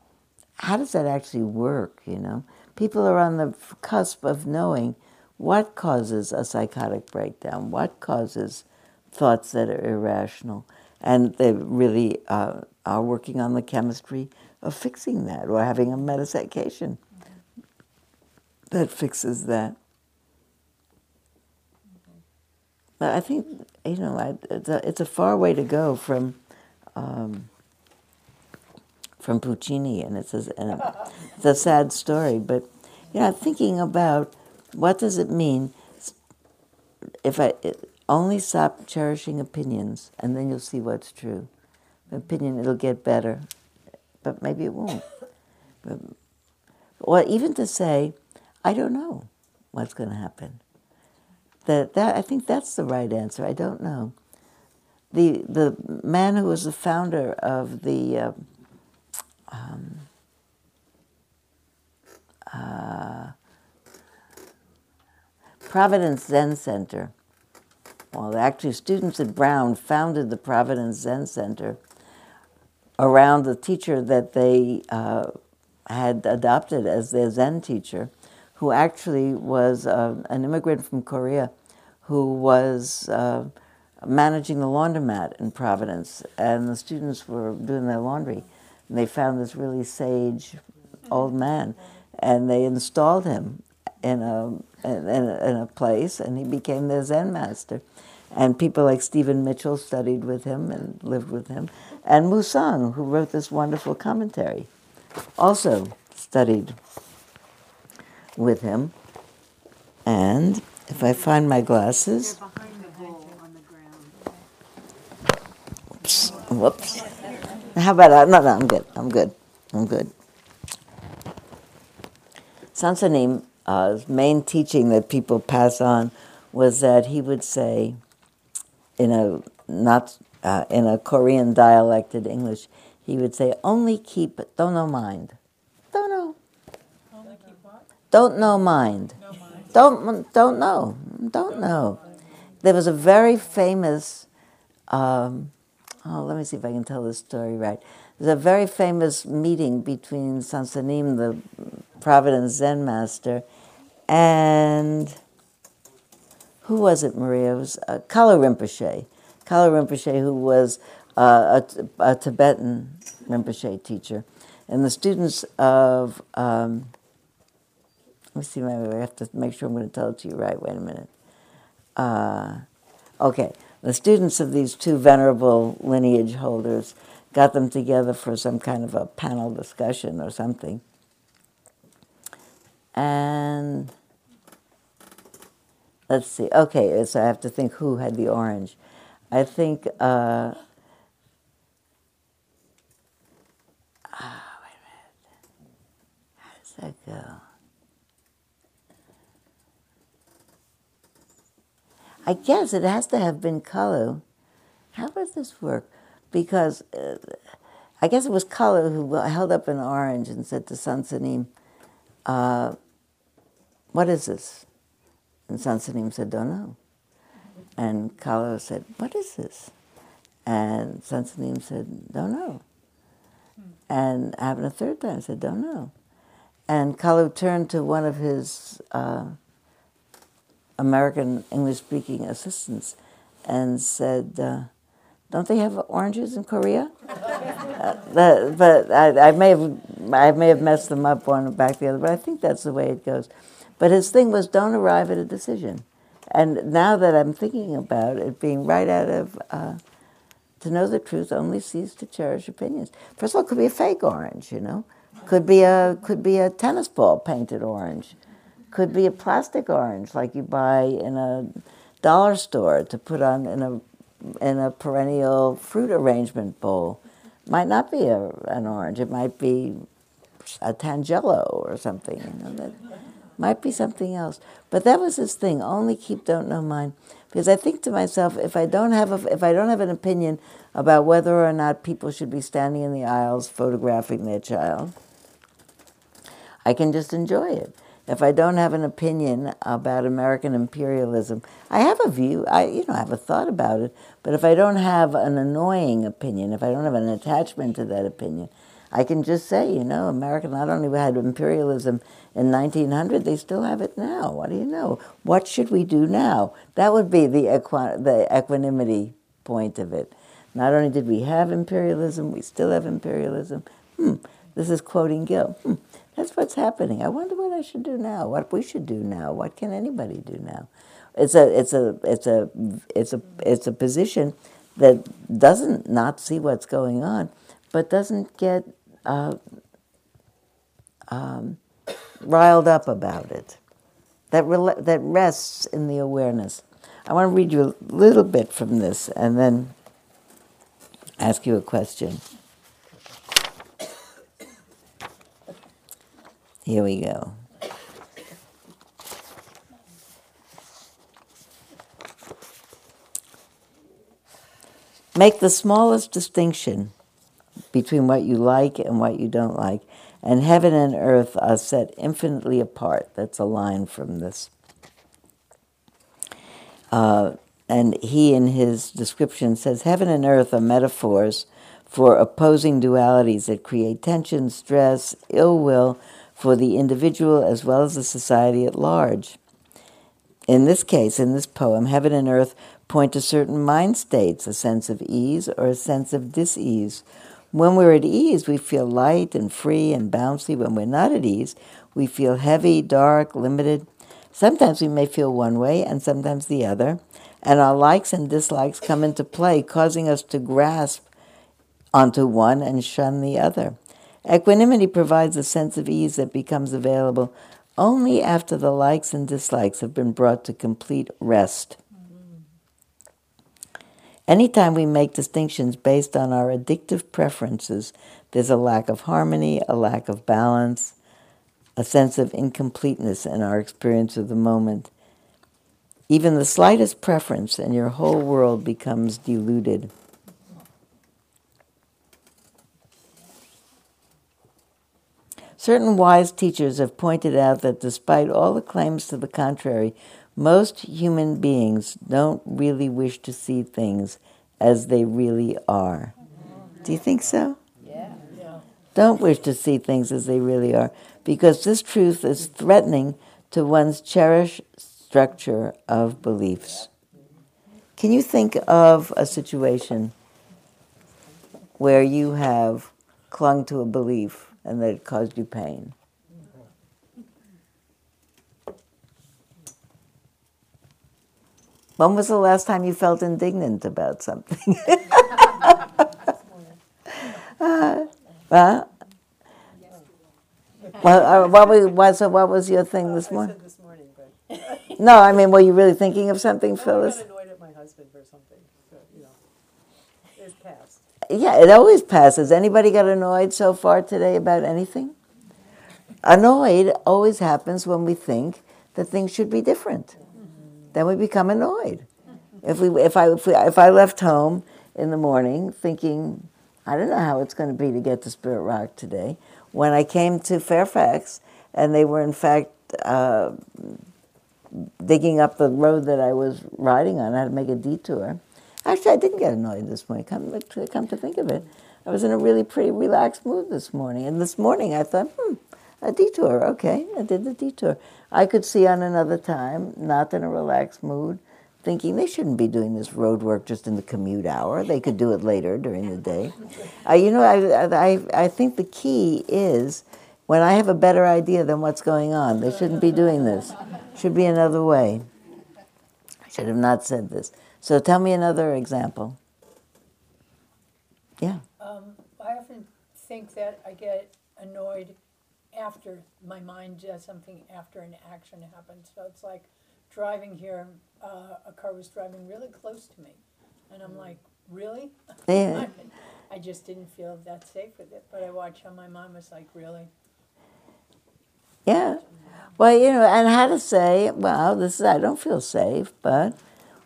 how does that actually work, you know? People are on the cusp of knowing what causes a psychotic breakdown, what causes thoughts that are irrational. And they really uh, are working on the chemistry of fixing that or having a medication that fixes that. But I think you know it's, a, it's a far way to go from um, from Puccini, and it's a, it's a sad story. But you know, thinking about what does it mean if I only stop cherishing opinions, and then you'll see what's true. Opinion, it'll get better, but maybe it won't. But, or even to say, I don't know what's going to happen. That, that I think that's the right answer. I don't know. The the man who was the founder of the uh, um, uh, Providence Zen Center. Well, actually, students at Brown founded the Providence Zen Center around the teacher that they uh, had adopted as their Zen teacher, who actually was uh, an immigrant from Korea who was uh, managing the laundromat in Providence, and the students were doing their laundry. And they found this really sage old man, and they installed him in a, in a, in a place, and he became their Zen master. And people like Stephen Mitchell studied with him and lived with him, and Mu Soeng, who wrote this wonderful commentary, also studied with him. And if I find my glasses, behind the bowl on the ground. Oops. Whoops. How about that? No, no, I'm good. I'm good. I'm good. Soen Sa Nim, uh, main teaching that people pass on was that he would say, in a not uh, in a Korean dialected English, he would say, "Only keep, don't know mind, don't know, Only keep what? don't know mind, No mind. don't don't know, don't know." There was a very famous. Um, oh, let me see if I can tell this story right. There's a very famous meeting between Soen Sa Nim, the Providence Zen master, and who was it, Maria? It was uh, Kalu Rinpoche. Kalu Rinpoche, who was uh, a, a Tibetan Rinpoche teacher. And the students of, um, let me see, I have to make sure I'm going to tell it to you right. Wait a minute. Uh, okay, the students of these two venerable lineage holders got them together for some kind of a panel discussion or something. And let's see. Okay, so I have to think who had the orange. I think. Uh, ah, wait a minute. How does that go? I guess it has to have been Kalu. How does this work? Because uh, I guess it was Kalu who held up an orange and said to Soen Sa Nim, uh, What is this? And Soen Sa Nim said, Don't know. And Kalu said, What is this? And Soen Sa Nim said, Don't know. And happened a third time, said, Don't know. And Kalu turned to one of his uh, American English speaking assistants and said, uh, Don't they have oranges in Korea? uh, that, but I, I, may have, I may have messed them up one back the other, but I think that's the way it goes. But his thing was don't arrive at a decision. And now that I'm thinking about it being right out of uh, to know the truth, only cease to cherish opinions. First of all, it could be a fake orange, you know. Could be a could be a tennis ball painted orange. Could be a plastic orange like you buy in a dollar store to put on in a in a perennial fruit arrangement bowl. Might not be a, an orange. It might be a tangelo or something. You know that might be something else. But that was his thing. Only keep, don't know mine. Because I think to myself, if I don't have a, if I don't have an opinion about whether or not people should be standing in the aisles photographing their child, I can just enjoy it. If I don't have an opinion about American imperialism, I have a view. I you know I have a thought about it. But if I don't have an annoying opinion, if I don't have an attachment to that opinion, I can just say, you know, America not only had imperialism in 1900, they still have it now. What do you know? What should we do now? That would be the, equi- the equanimity point of it. Not only did we have imperialism, we still have imperialism. Hmm, this is quoting Gill. Hmm, that's what's happening. I wonder what I should do now. What we should do now. What can anybody do now? It's a, it's a, it's a, it's a, it's a position that doesn't not see what's going on, but doesn't get uh, um, riled up about it. That rela- that rests in the awareness. I want to read you a little bit from this, and then ask you a question. Here we go. Make the smallest distinction between what you like and what you don't like, and heaven and earth are set infinitely apart. That's a line from this. Uh, and he, in his description, says heaven and earth are metaphors for opposing dualities that create tension, stress, ill will for the individual as well as the society at large. In this case, in this poem, heaven and earth point to certain mind states, a sense of ease or a sense of dis-ease. When we're at ease, we feel light and free and bouncy. When we're not at ease, we feel heavy, dark, limited. Sometimes we may feel one way and sometimes the other, and our likes and dislikes come into play, causing us to grasp onto one and shun the other. Equanimity provides a sense of ease that becomes available only after the likes and dislikes have been brought to complete rest. Anytime we make distinctions based on our addictive preferences, there's a lack of harmony, a lack of balance, a sense of incompleteness in our experience of the moment. Even the slightest preference, and your whole world becomes diluted. Certain wise teachers have pointed out that despite all the claims to the contrary, most human beings don't really wish to see things as they really are. Do you think so? Yeah. Don't wish to see things as they really are, because this truth is threatening to one's cherished structure of beliefs. Can you think of a situation where you have clung to a belief and that it caused you pain? When was the last time you felt indignant about something? uh, well, well, uh, what was what, so what was your thing this morning? this morning, No, I mean, were you really thinking of something, Phyllis? I got annoyed at my husband for something, so, you know, it's past. Yeah, it always passes. Anybody got annoyed so far today about anything? Annoyed always happens when we think that things should be different. Then we become annoyed. If we, if I, if, we, if I left home in the morning thinking, I don't know how it's going to be to get to Spirit Rock today, when I came to Fairfax and they were in fact uh, digging up the road that I was riding on, I had to make a detour. Actually, I didn't get annoyed this morning. Come, to- come to think of it, I was in a really pretty relaxed mood this morning. And this morning, I thought, hmm, a detour. Okay, I did the detour. I could see on another time, not in a relaxed mood, thinking they shouldn't be doing this road work just in the commute hour. They could do it later during the day. Uh, you know, I, I, I think the key is when I have a better idea than what's going on. They shouldn't be doing this. Should be another way. I should have not said this. So tell me another example. Yeah. Um, I often think that I get annoyed after my mind does something after an action happens. So it's like driving here, uh, a car was driving really close to me, and I'm like, really? Yeah. I just didn't feel that safe with it. But I watched how my mom was like, really? Yeah. Well, you know, and how to say, well, this is, I don't feel safe, but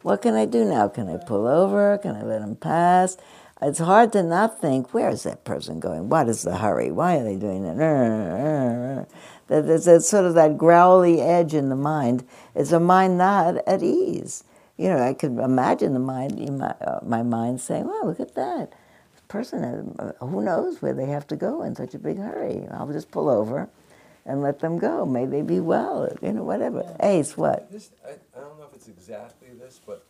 what can I do now? Can I pull over? Can I let him pass? It's hard to not think, where is that person going? What is the hurry? Why are they doing that? That There's that sort of that growly edge in the mind. It's a mind not at ease. You know, I could imagine the mind, my, uh, my mind saying, well, look at that person, uh, who knows where they have to go in such a big hurry? I'll just pull over and let them go. May they be well, you know, whatever. Ace, what? This, I, I don't know if it's exactly this, but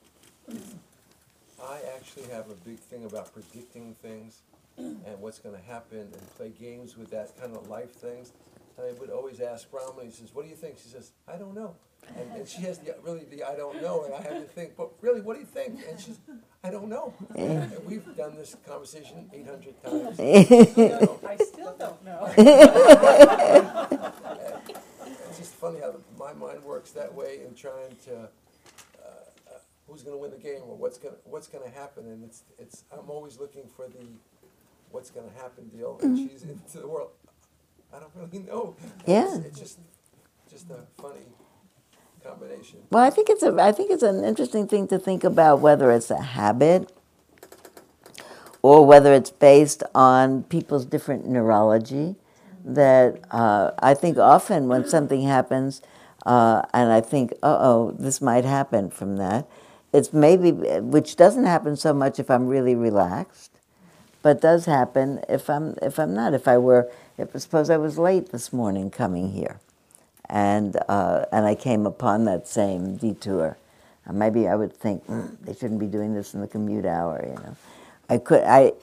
I actually have a big thing about predicting things and what's gonna happen and play games with that kind of life things. And I would always ask Brahma, he says, what do you think? She says, I don't know. And, and she has the, really the I don't know, and I have to think, but really, what do you think? And she's, I don't know. And we've done this conversation eight hundred times. you know. I still don't know. It's just funny how my mind works that way in trying to, who's gonna win the game or what's gonna, what's gonna happen, and it's, it's, I'm always looking for the, what's gonna happen deal, and she's into the world, I don't really know. And it's- Yeah. It's just, just a funny combination. Well, I think it's a, I think it's an interesting thing to think about whether it's a habit or whether it's based on people's different neurology. That uh, I think often when something happens, uh, and I think, uh oh, this might happen from that. It's maybe, which doesn't happen so much if I'm really relaxed, but does happen if I'm if I'm not. If I were, if suppose I was late this morning coming here, and uh, and I came upon that same detour, uh, maybe I would think "Mm, they shouldn't be doing this in the commute hour. You know, I could I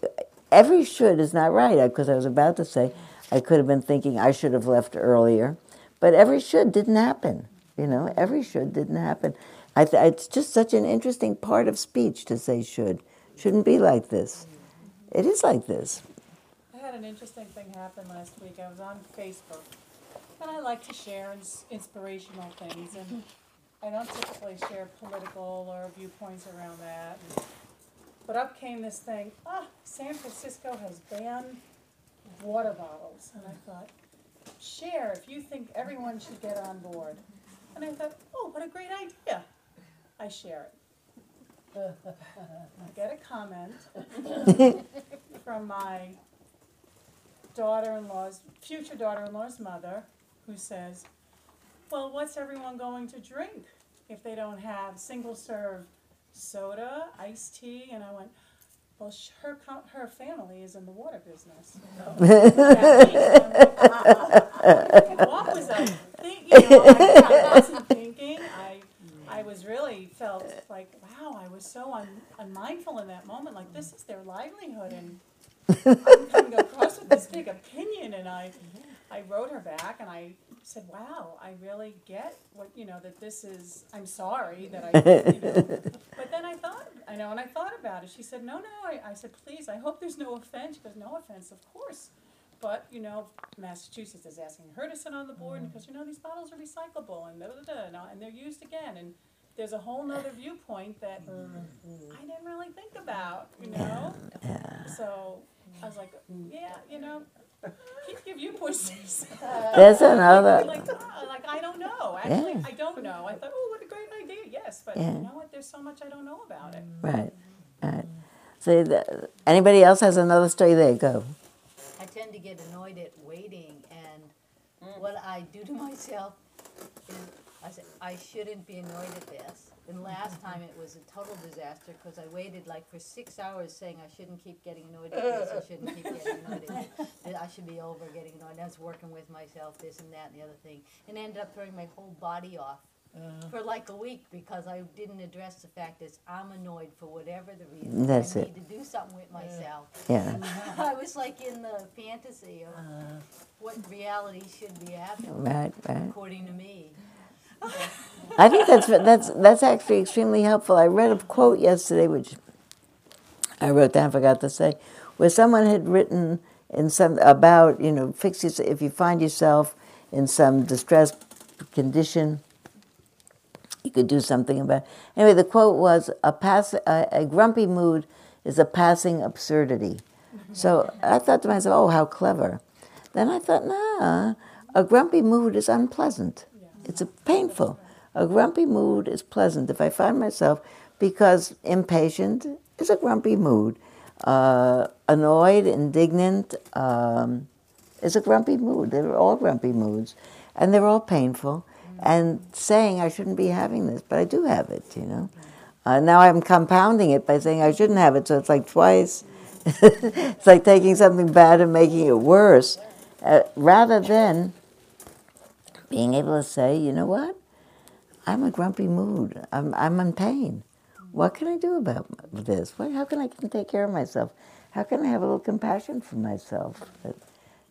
every should is not right because I was about to say I could have been thinking I should have left earlier, but every should didn't happen. You know, every should didn't happen. Th- it's just such an interesting part of speech to say should. Shouldn't be like this. It is like this. I had an interesting thing happen last week. I was on Facebook, and I like to share ins- inspirational things, and I don't typically share political or viewpoints around that. But up came this thing, ah, San Francisco has banned water bottles, and I thought, share if you think everyone should get on board. And I thought, oh, what a great idea. I share it. I get a comment from my daughter-in-law's, future daughter-in-law's mother, who says, well, what's everyone going to drink if they don't have single-serve soda, iced tea? And I went, well, her, her family is in the water business. What was I thinking? You know, I, I wasn't thinking. I, I was really felt like, wow, I was so un, unmindful in that moment. Like this is their livelihood, and I'm coming across with this big opinion. And I, I wrote her back, and I said, wow, I really get what you know that this is. I'm sorry that I, you know. But then I thought, I know, and I thought about it. She said, no, no. I, I said, please, I hope there's no offense. She goes, no offense, of course. But, you know, Massachusetts is asking her to sit on the board mm. because, you know, these bottles are recyclable and da, da, da, uh, and they're used again. And there's a whole nother viewpoint that I didn't really think about, you know? So I was like, yeah, you know, keep your viewpoints. There's another. like, ah, like, I don't know. Actually, I don't know. I thought, oh, what a great idea. Yes, but Yeah. you know what? There's so much I don't know about it. Right, right. So, the, anybody else has another story? There, go. I tend to get annoyed at waiting, and what I do to myself is I say I shouldn't be annoyed at this. And last time it was a total disaster because I waited like for six hours saying I shouldn't keep getting annoyed at this. I shouldn't keep getting annoyed at this. That I should be over getting annoyed. I was working with myself, this and that and the other thing, and ended up throwing my whole body off uh-huh. for like a week because I didn't address the fact that I'm annoyed for whatever the reason. That's I it. need to do something with myself. Yeah, I was like in the fantasy of uh-huh. what reality should be happening, right, right. according to me. I think that's that's that's actually extremely helpful. I read a quote yesterday, which I wrote down, forgot to say, where someone had written in some about you know fix your, if you find yourself in some distressed condition, you could do something about. It. Anyway, the quote was a pass a, a grumpy mood is a passing absurdity. So I thought to myself, oh, how clever. Then I thought, nah, a grumpy mood is unpleasant. It's a painful. A grumpy mood is pleasant. If I find myself, because impatient is a grumpy mood, uh, annoyed, indignant um, is a grumpy mood. They're all grumpy moods, and they're all painful. And saying I shouldn't be having this, but I do have it, you know. Uh, now I'm compounding it by saying I shouldn't have it, so it's like twice. it's like taking something bad and making it worse, uh, rather than being able to say, you know what, I'm a grumpy mood. I'm I'm in pain. What can I do about this? What, how can I take care of myself? How can I have a little compassion for myself? That,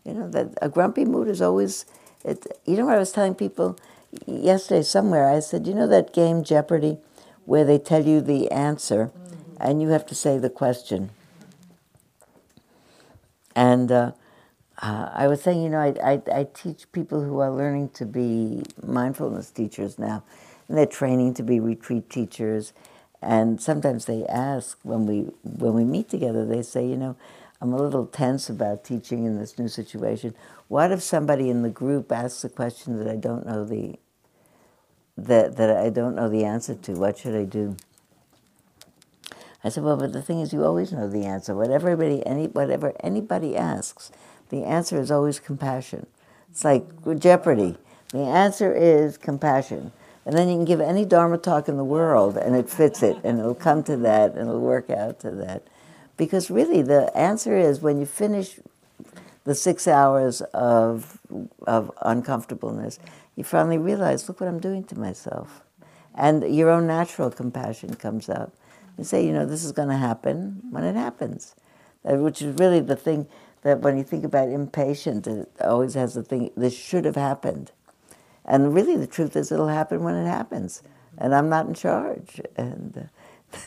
you know that a grumpy mood is always. It, you know what I was telling people yesterday somewhere. I said, you know that game Jeopardy, where they tell you the answer, and you have to say the question. And uh, uh, I was saying, you know, I, I, I teach people who are learning to be mindfulness teachers now, and they're training to be retreat teachers. And sometimes they ask when we when we meet together, they say, you know, I'm a little tense about teaching in this new situation. What if somebody in the group asks a question that I don't know the that that I don't know the answer to? What should I do? I said, well, but the thing is, you always know the answer. Whatever anybody, any, whatever anybody asks, the answer is always compassion. It's like Jeopardy. The answer is compassion. And then you can give any Dharma talk in the world, and it fits it, and it'll come to that, and it'll work out to that. Because really, the answer is when you finish the six hours of, of uncomfortableness, you finally realize, look what I'm doing to myself. And your own natural compassion comes up. You say, you know, this is going to happen when it happens, Uh, which is really the thing that when you think about impatient, it always has the thing, this should have happened. And really, the truth is, it'll happen when it happens. And I'm not in charge. And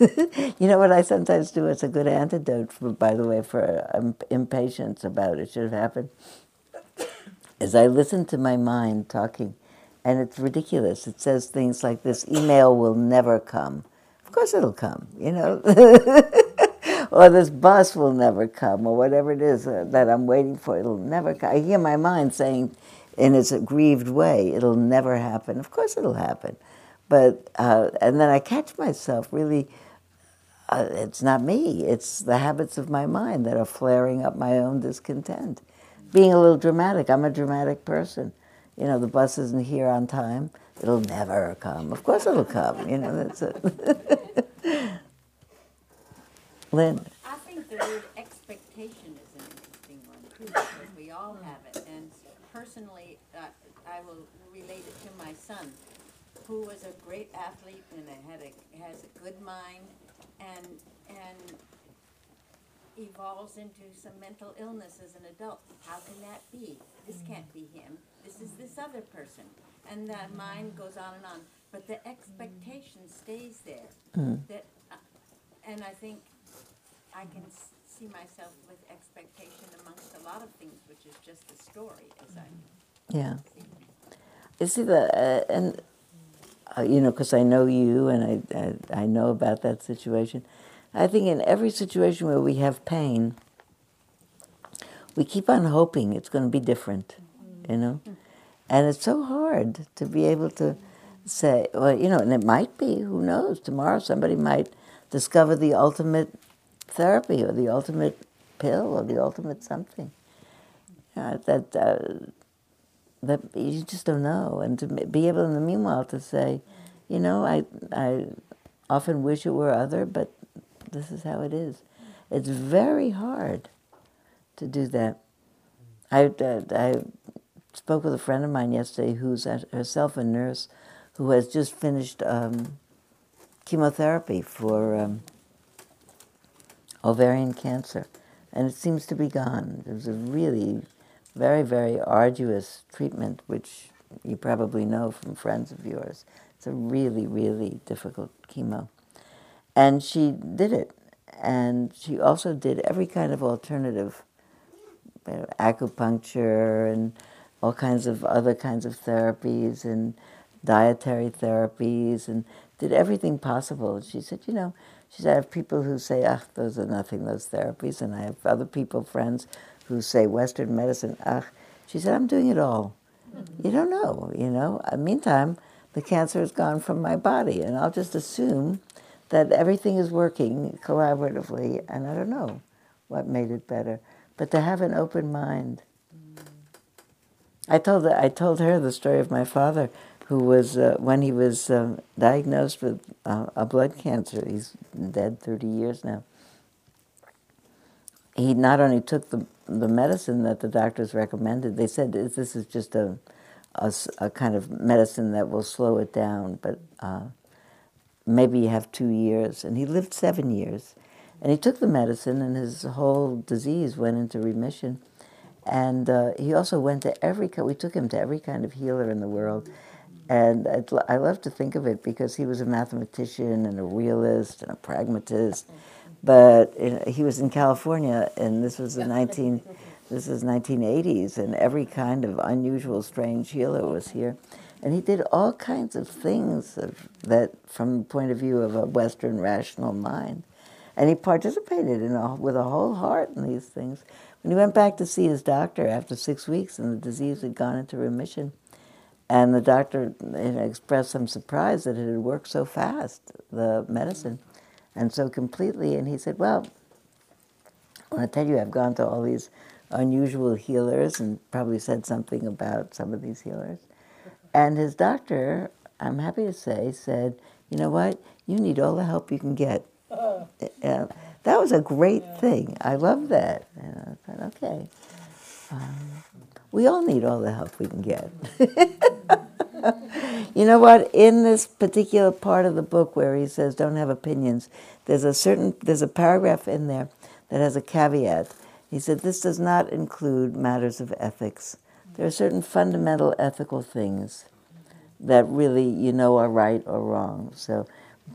uh, you know what I sometimes do? It's a good antidote, for, by the way, for um, impatience about it should have happened. Is I listen to my mind talking, and it's ridiculous. It says things like, "This email will never come." Of course, it'll come. You know. or this bus will never come, or whatever it is uh, that I'm waiting for, it'll never come. I hear my mind saying, in its aggrieved way, it'll never happen. Of course, it'll happen. But, uh, and then I catch myself really, uh, it's not me, it's the habits of my mind that are flaring up my own discontent. Being a little dramatic, I'm a dramatic person. You know, the bus isn't here on time, it'll never come. Of course, it'll come. You know, that's it. Lynn. I think the word expectation is an interesting one too, because we all have it. And personally, uh, I will relate it to my son, who was a great athlete and had a, has a good mind and, and evolves into some mental illness as an adult. How can that be? This can't be him. This is this other person. And that mind goes on and on. But the expectation stays there. That, uh, and I think I can s- see myself with expectation amongst a lot of things, which is just the story, as I Yeah. You see the uh, and uh, you know because I know you and I, I I know about that situation. I think in every situation where we have pain, we keep on hoping it's going to be different, you know, and it's so hard to be able to say, well, you know, and it might be. Who knows? Tomorrow somebody might discover the ultimate therapy or the ultimate pill or the ultimate something. Yeah, that. Uh, that you just don't know, and to be able in the meanwhile to say, you know, I I often wish it were other, but this is how it is. It's very hard to do that. I uh, I spoke with a friend of mine yesterday who's herself a nurse, who has just finished um, chemotherapy for um, ovarian cancer, and it seems to be gone. It was a really very, very arduous treatment, which you probably know from friends of yours. It's a really, really difficult chemo. And she did it. And she also did every kind of alternative you know, acupuncture and all kinds of other kinds of therapies and dietary therapies and did everything possible. She said, you know, she said, I have people who say, ah, those are nothing, those therapies. And I have other people, friends, who say Western medicine, ah. She said, I'm doing it all. You don't know, you know. Uh, meantime, the cancer is gone from my body, and I'll just assume that everything is working collaboratively, and I don't know what made it better. But to have an open mind. I told I told her the story of my father, who was uh, when he was um, diagnosed with uh, a blood cancer. He's dead thirty years now. He not only took the the medicine that the doctors recommended. They said this is just a a, a kind of medicine that will slow it down, but uh, maybe you have two years. And he lived seven years. And he took the medicine, and his whole disease went into remission. And uh, he also went to every, we took him to every kind of healer in the world. And I love to think of it because he was a mathematician and a realist and a pragmatist. Mm-hmm. But he was in California, and this was the 19, this is 1980s, and every kind of unusual, strange healer was here. And he did all kinds of things of, that, from the point of view of a Western rational mind. And he participated in a, with a whole heart in these things. When he went back to see his doctor after six weeks and the disease had gone into remission, and the doctor you know, expressed some surprise that it had worked so fast, the medicine, and so completely. And he said, Well, I tell you, I've gone to all these unusual healers and probably said something about some of these healers. And his doctor, I'm happy to say, said, You know what? You need all the help you can get. Uh, that was a great yeah. thing. I love that. And I thought, okay. Um, we all need all the help we can get. you know what? In this particular part of the book where he says don't have opinions, there's a certain there's a paragraph in there that has a caveat. He said this does not include matters of ethics. There are certain fundamental ethical things that really you know are right or wrong. So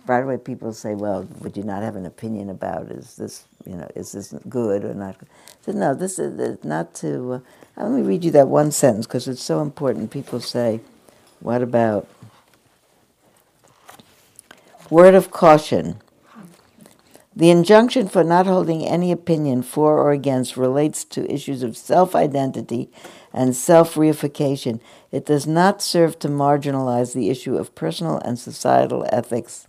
right away people say, "Well, would you not have an opinion about is this, you know, is this good or not?" I said, "No, this is not to." Uh, let me read you that one sentence because it's so important. People say, "What about?" Word of caution. The injunction for not holding any opinion for or against relates to issues of self identity and self reification. It does not serve to marginalize the issue of personal and societal ethics.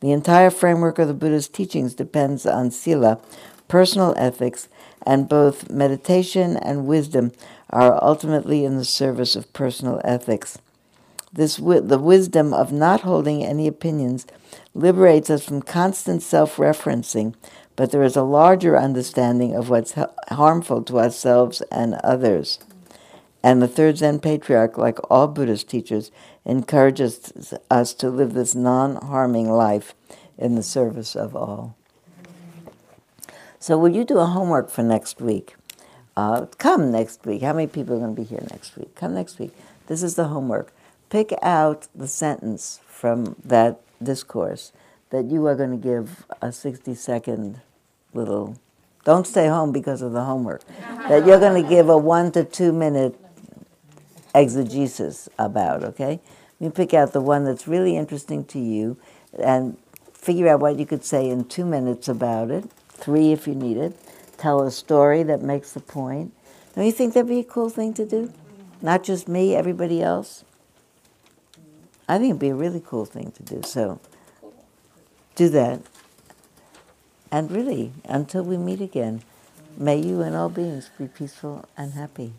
The entire framework of the Buddha's teachings depends on sila, personal ethics, and both meditation and wisdom are ultimately in the service of personal ethics. This wi- the wisdom of not holding any opinions liberates us from constant self-referencing, but there is a larger understanding of what's ha- harmful to ourselves and others. And the third Zen patriarch, like all Buddhist teachers, encourages us to live this non-harming life in the service of all. So, will you do a homework for next week? Uh, come next week. How many people are going to be here next week? Come next week. This is the homework. Pick out the sentence from that discourse that you are going to give a 60 second little. Don't stay home because of the homework. that you're going to give a one to two minute exegesis about, okay? You pick out the one that's really interesting to you and figure out what you could say in two minutes about it, three if you need it. Tell a story that makes the point. Don't you think that'd be a cool thing to do? Not just me, everybody else? I think it'd be a really cool thing to do. So do that. And really, until we meet again, may you and all beings be peaceful and happy.